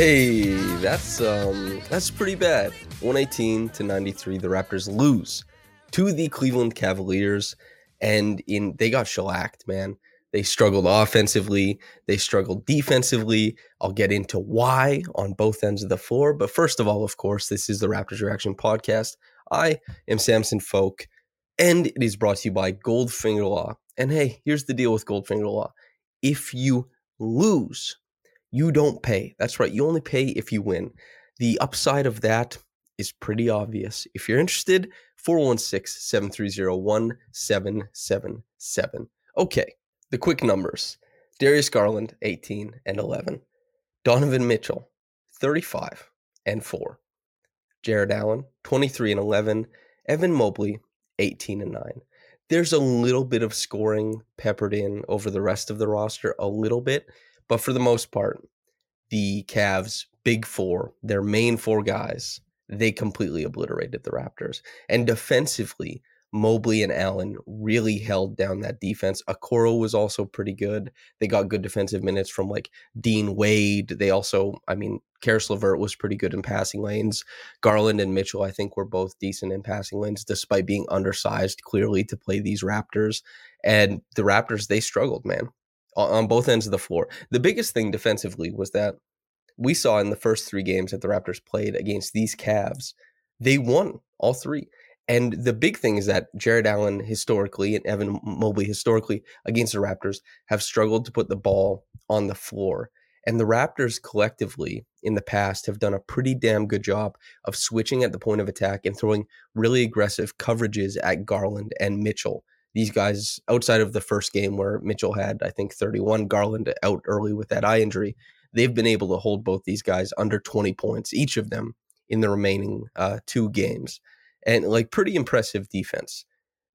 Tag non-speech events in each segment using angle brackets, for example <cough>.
Hey, that's um that's pretty bad. 118 to 93 the Raptors lose to the Cleveland Cavaliers and in they got shellacked, man. They struggled offensively, they struggled defensively. I'll get into why on both ends of the floor, but first of all, of course, this is the Raptors Reaction podcast. I am Samson Folk and it is brought to you by Goldfinger Law. And hey, here's the deal with Goldfinger Law. If you lose, you don't pay. That's right. You only pay if you win. The upside of that is pretty obvious. If you're interested, 416 730 1777. Okay, the quick numbers Darius Garland, 18 and 11. Donovan Mitchell, 35 and 4. Jarrett Allen, 23 and 11. Evan Mobley, 18 and 9. There's a little bit of scoring peppered in over the rest of the roster, a little bit, but for the most part, the Cavs' big four, their main four guys, they completely obliterated the Raptors. And defensively, Mobley and Allen really held down that defense. Okoro was also pretty good. They got good defensive minutes from like Dean Wade. They also, I mean, Caris LeVert was pretty good in passing lanes. Garland and Mitchell, I think, were both decent in passing lanes, despite being undersized clearly to play these Raptors. And the Raptors, they struggled, man on both ends of the floor. The biggest thing defensively was that we saw in the first three games that the Raptors played against these Cavs, they won all three. And the big thing is that Jarrett Allen historically and Evan Mobley historically against the Raptors have struggled to put the ball on the floor. And the Raptors collectively in the past have done a pretty damn good job of switching at the point of attack and throwing really aggressive coverages at Garland and Mitchell these guys outside of the first game where Mitchell had I think 31 Garland out early with that eye injury they've been able to hold both these guys under 20 points each of them in the remaining uh, two games. And like pretty impressive defense.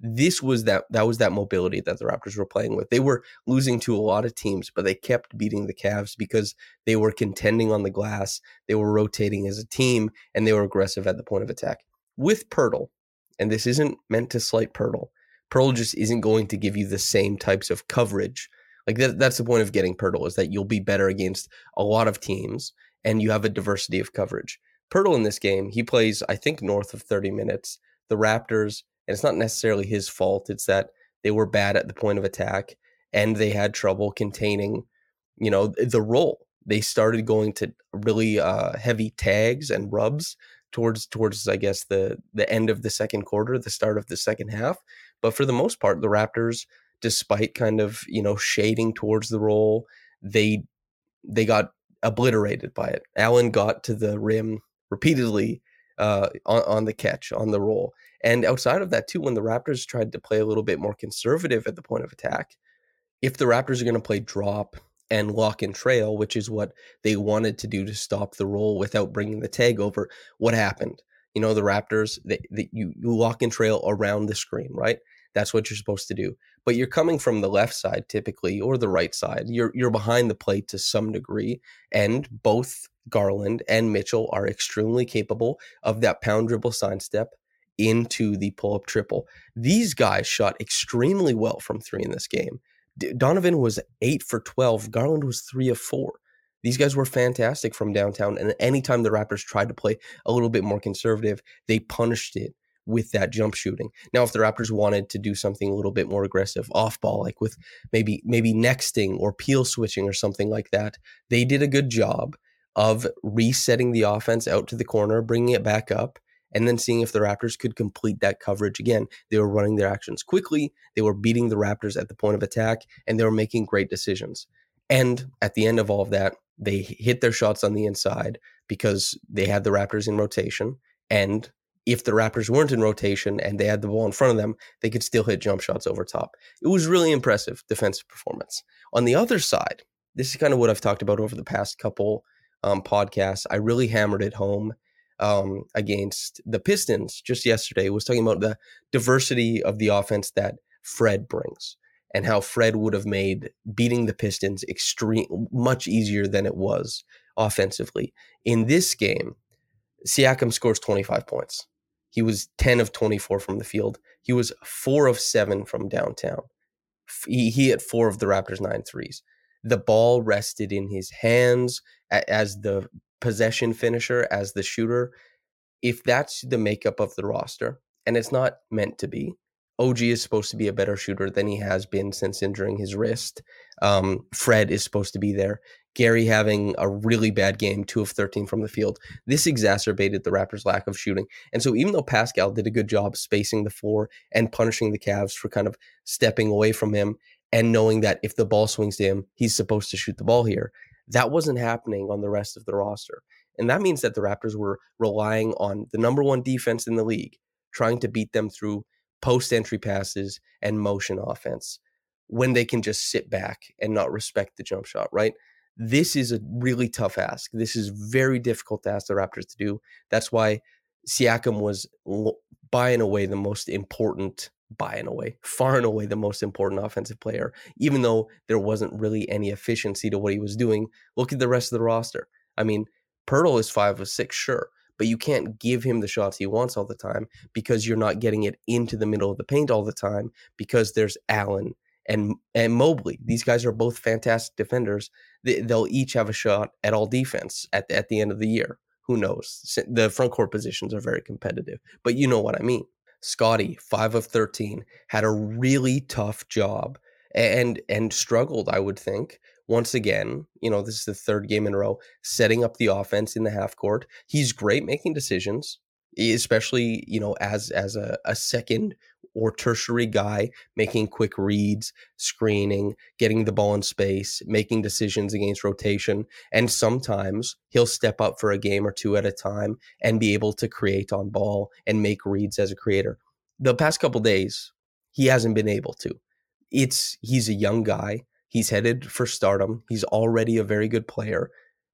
This was that that was that mobility that the Raptors were playing with. They were losing to a lot of teams but they kept beating the Cavs because they were contending on the glass they were rotating as a team and they were aggressive at the point of attack. With Poeltl and this isn't meant to slight Poeltl Poeltl just isn't going to give you the same types of coverage. Like that, that's the point of getting Poeltl is that you'll be better against a lot of teams and you have a diversity of coverage. Poeltl in this game, he plays, I think, north of 30 minutes. The Raptors, and it's not necessarily his fault, it's that they were bad at the point of attack and they had trouble containing, you know, the role. They started going to really uh, heavy tags and rubs towards towards I guess the the end of the second quarter, the start of the second half. But for the most part, the Raptors, despite kind of you know shading towards the roll, they they got obliterated by it. Allen got to the rim repeatedly uh, on, on the catch on the roll, and outside of that too, when the Raptors tried to play a little bit more conservative at the point of attack, if the Raptors are going to play drop and lock and trail, which is what they wanted to do to stop the roll without bringing the tag over. What happened? You know, the Raptors, they, you, you lock and trail around the screen, right? That's what you're supposed to do. But you're coming from the left side typically or the right side. You're you're behind the plate to some degree. And both Garland and Mitchell are extremely capable of that pound dribble sign step into the pull up triple. These guys shot extremely well from three in this game. Donovan was eight for 12. Garland was three of four. These guys were fantastic from downtown. And anytime the Raptors tried to play a little bit more conservative, they punished it with that jump shooting. Now, if the Raptors wanted to do something a little bit more aggressive off ball, like with maybe maybe nexting or peel switching or something like that, they did a good job of resetting the offense out to the corner, bringing it back up, and then seeing if the Raptors could complete that coverage again. They were running their actions quickly, they were beating the Raptors at the point of attack, and they were making great decisions. And at the end of all of that, they hit their shots on the inside because they had the Raptors in rotation. And if the Raptors weren't in rotation and they had the ball in front of them, they could still hit jump shots over top. It was really impressive defensive performance. On the other side, this is kind of what I've talked about over the past couple um, podcasts. I really hammered it home um, against the Pistons just yesterday. Was talking about the diversity of the offense that Fred brings and how Fred would have made beating the Pistons extreme much easier than it was offensively. In this game, Siakam scores 25 points. He was 10 of 24 from the field. He was 4 of 7 from downtown. He, he hit 4 of the Raptors' nine threes. The ball rested in his hands as the possession finisher, as the shooter. If that's the makeup of the roster, and it's not meant to be, OG is supposed to be a better shooter than he has been since injuring his wrist. Um, Fred is supposed to be there. Gary having a really bad game, two of 13 from the field. This exacerbated the Raptors' lack of shooting. And so, even though Pascal did a good job spacing the floor and punishing the Cavs for kind of stepping away from him and knowing that if the ball swings to him, he's supposed to shoot the ball here, that wasn't happening on the rest of the roster. And that means that the Raptors were relying on the number one defense in the league, trying to beat them through post entry passes and motion offense when they can just sit back and not respect the jump shot, right? This is a really tough ask. This is very difficult to ask the Raptors to do. That's why Siakam was by and away the most important, by and away, far and away the most important offensive player, even though there wasn't really any efficiency to what he was doing. Look at the rest of the roster. I mean, Poeltl is five of six, sure, but you can't give him the shots he wants all the time because you're not getting it into the middle of the paint all the time because there's Allen and and Mobley. These guys are both fantastic defenders. They, will each have a shot at all defense at at the end of the year. Who knows? The front court positions are very competitive, but you know what I mean. Scottie, five of thirteen, had a really tough job and and struggled. I would think once again. You know, this is the third game in a row setting up the offense in the half court. He's great making decisions especially you know as as a, a second or tertiary guy making quick reads, screening, getting the ball in space, making decisions against rotation. And sometimes he'll step up for a game or two at a time and be able to create on ball and make reads as a creator. The past couple days, he hasn't been able to. It's he's a young guy. He's headed for stardom. He's already a very good player.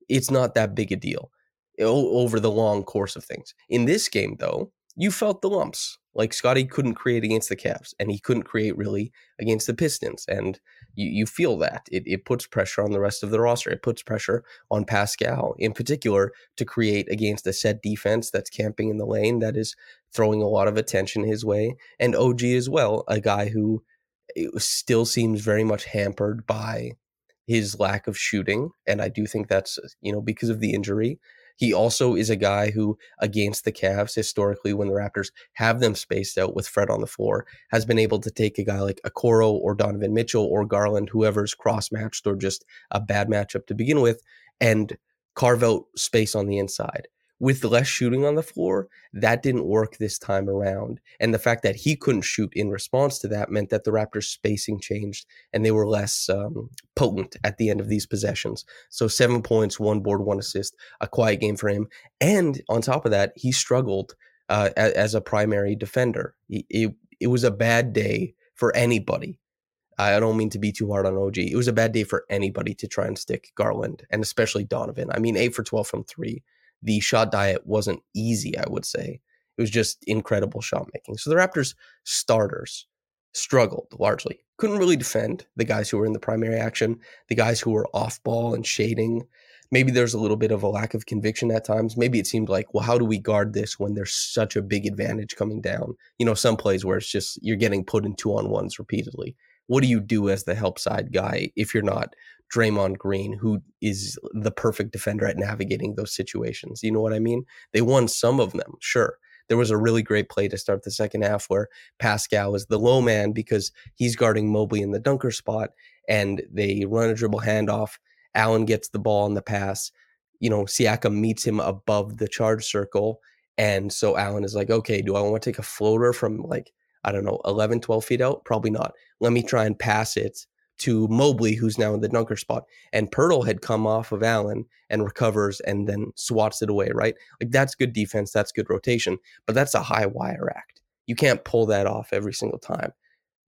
It's not that big a deal over the long course of things. In this game, though, you felt the lumps. Like Scottie couldn't create against the Cavs, and he couldn't create really against the Pistons. And you, you feel that. It, it puts pressure on the rest of the roster. It puts pressure on Pascal, in particular, to create against a set defense that's camping in the lane, that is throwing a lot of attention his way. And OG as well, a guy who eh, still seems very much hampered by his lack of shooting. And I do think that's, you know, because of the injury. He also is a guy who, against the Cavs, historically, when the Raptors have them spaced out with Fred on the floor, has been able to take a guy like Okoro or Donovan Mitchell or Garland, whoever's cross matched or just a bad matchup to begin with, and carve out space on the inside with less shooting on the floor, that didn't work this time around. And the fact that he couldn't shoot in response to that meant that the Raptors' spacing changed and they were less um, potent at the end of these possessions. So seven points, one board, one assist, a quiet game for him. And on top of that, he struggled uh, as, a primary defender. It, it, it was a bad day for anybody. I don't mean to be too hard on OG. It was a bad day for anybody to try and stick Garland and especially Donovan. I mean, eight for 12 from three the shot diet wasn't easy, I would say. It was just incredible shot making. So the Raptors starters struggled largely. Couldn't really defend the guys who were in the primary action, the guys who were off ball and shading. Maybe there's a little bit of a lack of conviction at times. Maybe it seemed like, well, how do we guard this when there's such a big advantage coming down? You know, some plays where it's just you're getting put in two on ones repeatedly. What do you do as the help side guy if you're not Draymond Green, who is the perfect defender at navigating those situations. You know what I mean? They won some of them, sure. There was a really great play to start the second half where Pascal is the low man because he's guarding Mobley in the dunker spot, and they run a dribble handoff. Allen gets the ball on the pass. You know, Siakam meets him above the charge circle. And so Allen is like, okay, do I want to take a floater from like, I don't know, 11, 12 feet out? Probably not. Let me try and pass it to Mobley, who's now in the dunker spot, and Poeltl had come off of Allen and recovers and then swats it away, right? Like that's good defense, that's good rotation, but that's a high wire act. You can't pull that off every single time.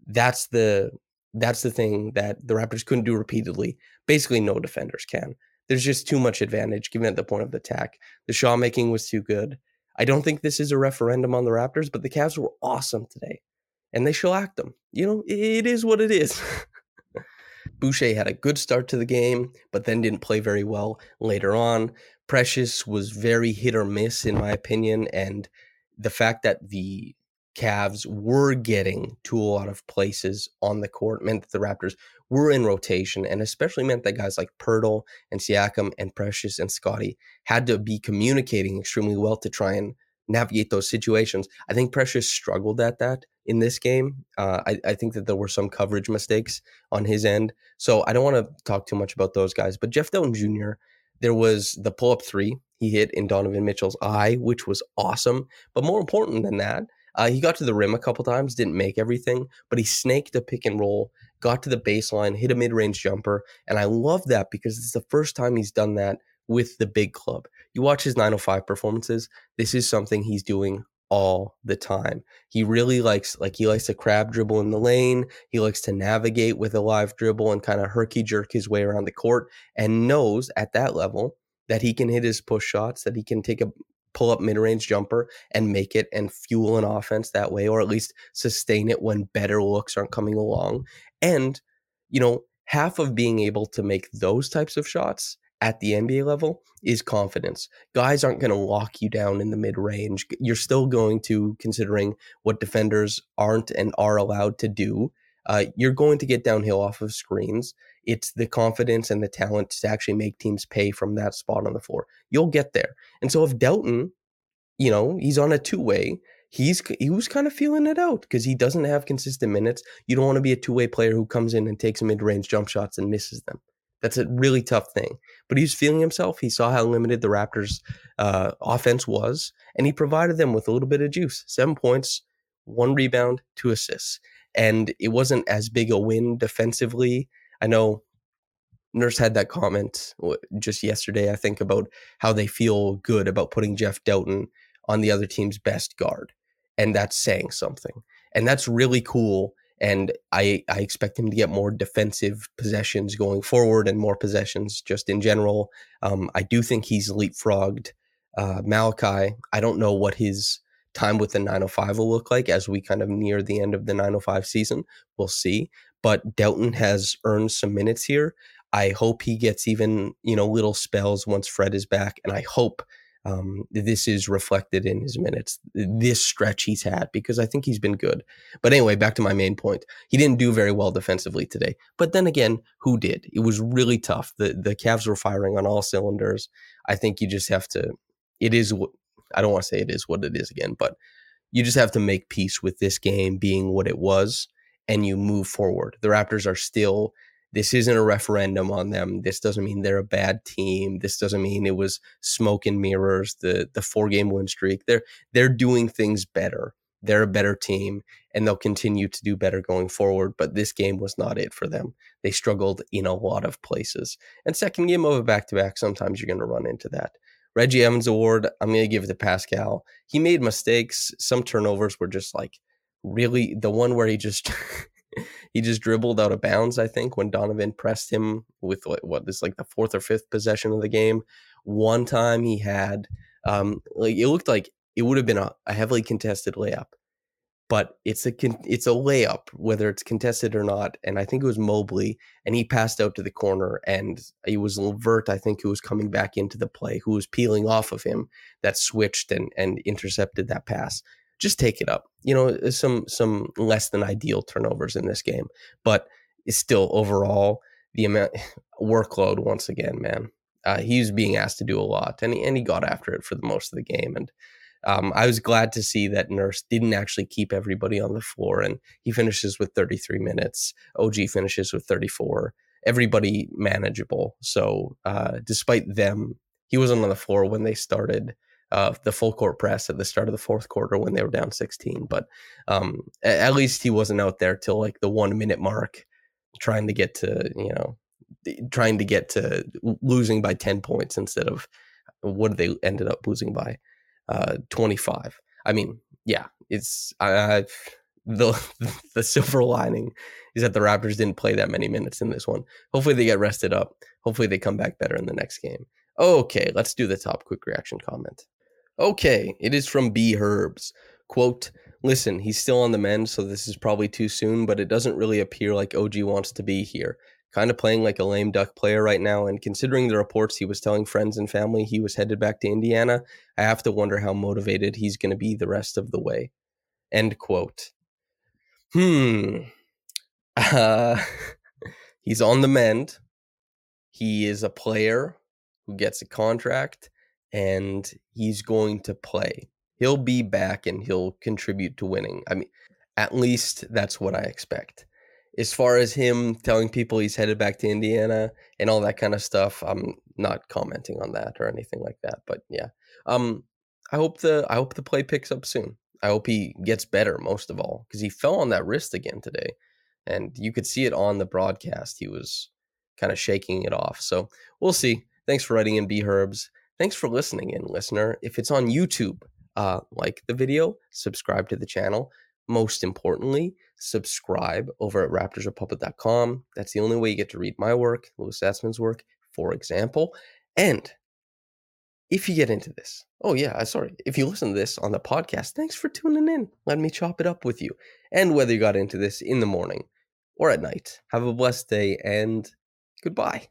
That's the that's the thing that the Raptors couldn't do repeatedly. Basically, no defenders can. There's just too much advantage given at the point of the attack. The shot making was too good. I don't think this is a referendum on the Raptors, but the Cavs were awesome today, and they shellacked them. You know, it is what it is. <laughs> Boucher had a good start to the game, but then didn't play very well later on. Precious was very hit or miss, in my opinion, and the fact that the Cavs were getting to a lot of places on the court meant that the Raptors were in rotation, and especially meant that guys like Poeltl and Siakam and Precious and Scottie had to be communicating extremely well to try and navigate those situations. I think Precious struggled at that in this game. Uh, I, I, think that there were some coverage mistakes on his end. So I don't want to talk too much about those guys. But Jeff Dowtin Jr., there was the pull up three he hit in Donovan Mitchell's eye, which was awesome. But more important than that, uh, he got to the rim a couple times, didn't make everything, but he snaked a pick and roll, got to the baseline, hit a mid range jumper. And I love that because it's the first time he's done that with the big club. You watch his 905 performances, this is something he's doing all the time. He really likes like he likes to crab dribble in the lane. He likes to navigate with a live dribble and kind of herky jerk his way around the court and knows at that level that he can hit his push shots, that he can take a pull up mid range jumper and make it and fuel an offense that way, or at least sustain it when better looks aren't coming along. And, you know, half of being able to make those types of shots at the NBA level is confidence. Guys aren't going to lock you down in the mid range. You're still going to, considering what defenders aren't and are allowed to do, uh, you're going to get downhill off of screens. It's the confidence and the talent to actually make teams pay from that spot on the floor. You'll get there. And so if Dowtin, you know, he's on a two way, he's he was kind of feeling it out because he doesn't have consistent minutes. You don't want to be a two way player who comes in and takes mid range jump shots and misses them. That's a really tough thing. But he's feeling himself. He saw how limited the Raptors' uh, offense was, and he provided them with a little bit of juice. Seven points, one rebound, two assists and it wasn't as big a win defensively. I know Nurse had that comment just yesterday, I think, about how they feel good about putting Jeff Dowtin on the other team's best guard. And that's saying something. And that's really cool. And I, I expect him to get more defensive possessions going forward and more possessions just in general. Um, I do think he's leapfrogged uh, Malachi. I don't know what his time with the 905 will look like as we kind of near the end of the 905 season. We'll see. But Dowtin has earned some minutes here. I hope he gets even, you know, little spells once Fred is back. And I hope um, this is reflected in his minutes, this stretch he's had, because I think he's been good. But anyway, back to my main point. He didn't do very well defensively today. But then again, who did? It was really tough. The the Cavs were firing on all cylinders. I think you just have to it is I don't want to say it is what it is again, but you just have to make peace with this game being what it was and you move forward. The Raptors are still this isn't a referendum on them. This doesn't mean they're a bad team. This doesn't mean it was smoke and mirrors, the the four game win streak. They're they're doing things better. They're a better team and they'll continue to do better going forward. But this game was not it for them. They struggled in a lot of places. And second game of a back to back, sometimes you're going to run into that. Reggie Evans Award, I'm going to give it to Pascal. He made mistakes. Some turnovers were just like really the one where he just <laughs> he just dribbled out of bounds. I think when Donovan pressed him with what, what this like the fourth or fifth possession of the game. One time he had um like it looked like it would have been a, a heavily contested layup but it's a it's a layup whether it's contested or not. And I think it was Mobley, and he passed out to the corner, and it was Levert, I think, who was coming back into the play, who was peeling off of him, that switched and and intercepted that pass. Just take it up. You know, some some less than ideal turnovers in this game, but it's still overall the amount <laughs> workload once again, man. Uh, he was being asked to do a lot, and he, and he got after it for the most of the game, and um, I was glad to see that Nurse didn't actually keep everybody on the floor, and he finishes with 33 minutes. OG finishes with 34. Everybody manageable. So uh, despite them, he wasn't on the floor when they started uh, the full court press at the start of the fourth quarter when they were down 16. But um, at least he wasn't out there till like the one minute mark trying to get to you know trying to get to losing by 10 points instead of what they ended up losing by uh 25 i mean yeah it's I've, the <laughs> the silver lining is that the raptors didn't play that many minutes in this one. Hopefully they get rested up. Hopefully they come back better in the next game. Okay let's do the top quick reaction comment. Okay it is from b herbs. Quote listen he's still on the mend so this is probably too soon but it doesn't really appear like og wants to be here kind of playing like a lame duck player right now. And considering the reports he was telling friends and family he was headed back to Indiana, I have to wonder how motivated he's going to be the rest of the way. End quote. Hmm. Uh, <laughs> he's on the mend. He is a player who gets a contract and he's going to play. He'll be back and he'll contribute to winning. I mean, at least that's what I expect as far as him telling people he's headed back to Indiana and all that kind of stuff, I'm not commenting on that or anything like that. But yeah, um, I hope the I hope the play picks up soon. I hope he gets better most of all because he fell on that wrist again today, and you could see it on the broadcast. He was kind of shaking it off. So we'll see. Thanks for writing in, B Herbs. Thanks for listening in, listener. If it's on YouTube, uh, like the video, subscribe to the channel most importantly, subscribe over at raptorsrepublic.com. That's the only way you get to read my work, Louis Zatzman's work, for example. And if you get into this, oh yeah, uh, sorry, if you listen to this on the podcast, thanks for tuning in. Let me chop it up with you. And whether you got into this in the morning or at night, have a blessed day and goodbye.